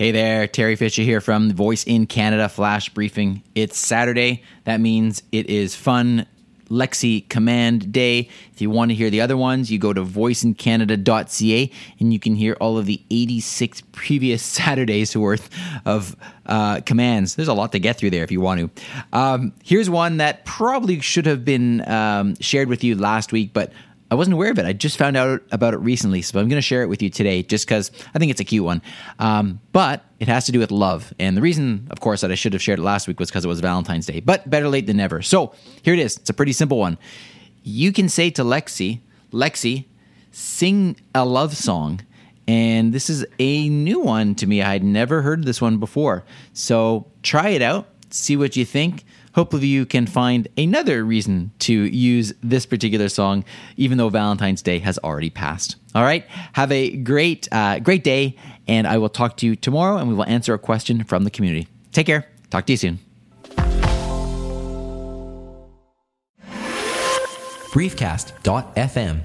Hey there, Teri Fisher here from Voice in Canada Flash Briefing. It's Saturday. That means it is fun Alexa Command Day. If you want to hear the other ones, you go to voiceincanada.ca and you can hear all of the 86 previous Saturdays worth of uh, commands. There's a lot to get through there if you want to. Um, here's one that probably should have been um, shared with you last week, but I wasn't aware of it. I just found out about it recently, so I'm going to share it with you today just because I think it's a cute one. Um, but it has to do with love. And the reason, of course, that I should have shared it last week was because it was Valentine's Day. But better late than never. So here it is. It's a pretty simple one. You can say to Alexa, Alexa, sing a love song. And this is a new one to me. I had never heard this one before. So try it out, see what you think hopefully you can find another reason to use this particular song, even though Valentine's Day has already passed. All right, have a great, uh, great day, and I will talk to you tomorrow, and we will answer a question from the community. Take care. Talk to you soon. Briefcast.fm